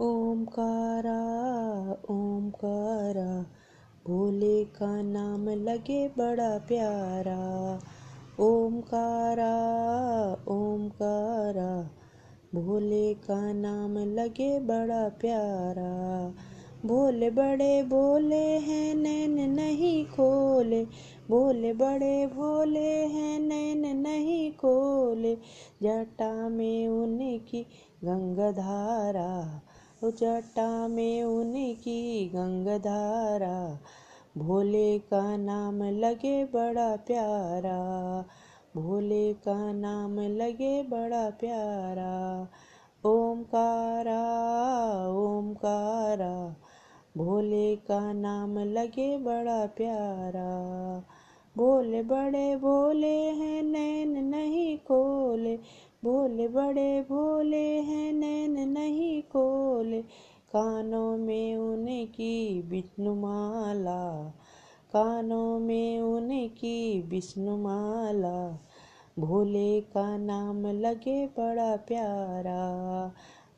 ओमकारा ओमकारा, भोले का नाम लगे बड़ा प्यारा। ओमकारा ओमकारा, भोले का नाम लगे बड़ा प्यारा। भोले बड़े भोले हैं, नैन नहीं खोले। भोले बड़े भोले हैं, नैन नहीं खोले। जटा में उनकी गंगाधारा जटा में उनकी गंगाधारा, भोले का नाम लगे बड़ा प्यारा, भोले का नाम लगे बड़ा प्यारा, ओमकारा ओमकारा, भोले का नाम लगे बड़ा प्यारा भोले बड़े भोले हैं, नैन नहीं खोले भोले बड़े भोले हैं, नैन नहीं खोले कानों में उनकी विष्णुमाला, कानों में उनकी विष्णुमाला। भोले का नाम लगे बड़ा प्यारा,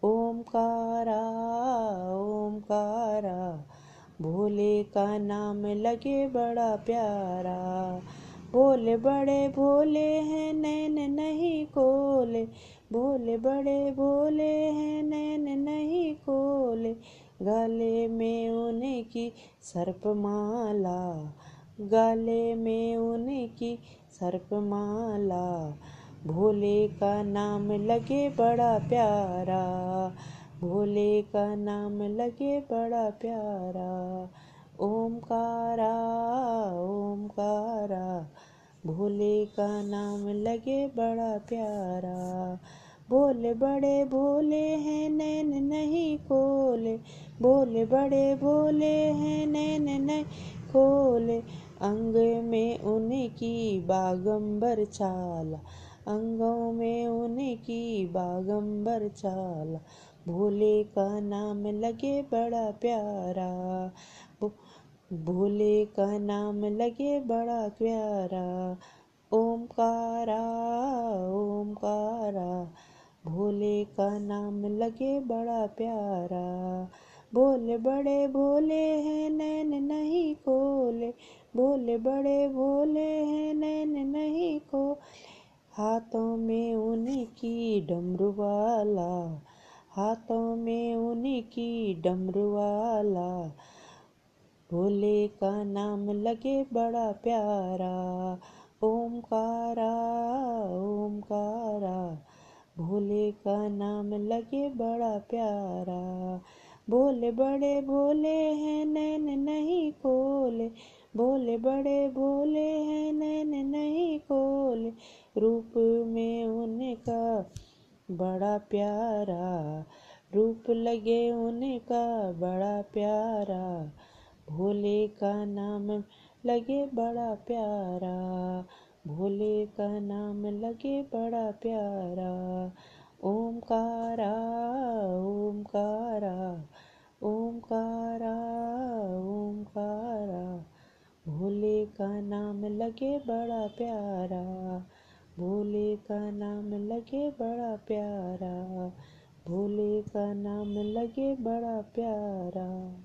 ओमकारा ओमकारा। भोले का नाम लगे बड़ा प्यारा। भोले बड़े भोले हैं, नैन भोले बड़े भोले हैं नैन नहीं खोले गले में उनकी सर्पमाला, गले में उनकी सर्पमाला। भोले का नाम लगे बड़ा प्यारा, भोले का नाम लगे बड़ा प्यारा। ओमकारा ओमकारा भोले का नाम लगे बड़ा प्यारा। भोले बड़े भोले हैं, नैन नहीं खोले भोले बड़े भोले हैं, नैन नहीं खोले अंग में उनकी बागंबर चाला अंगों में उनकी बागंबर चाला भोले का नाम लगे बड़ा प्यारा। भोले का नाम लगे बड़ा प्यारा, ओमकारा ओमकारा। भोले का नाम लगे बड़ा प्यारा भोले बड़े भोले हैं नैन नहीं खोले भोले बड़े भोले हैं नैन नहीं को हाथों में उनकी डमरू वाला हाथों में उनकी डमरू वाला भोले का नाम लगे बड़ा प्यारा, ओमकारा ओमकारा। भोले का नाम लगे बड़ा प्यारा भोले बड़े भोले हैं नैन नहीं खोले भोले बड़े भोले हैं नैन नहीं खोले रूप में उनका बड़ा प्यारा। रूप लगे उनका बड़ा प्यारा भोले का नाम लगे बड़ा प्यारा, भोले का नाम लगे बड़ा प्यारा, ओमकारा ओमकारा ओमकारा ओमकारा, भोले का नाम लगे बड़ा प्यारा, भोले का नाम लगे बड़ा प्यारा, भोले का नाम लगे बड़ा प्यारा।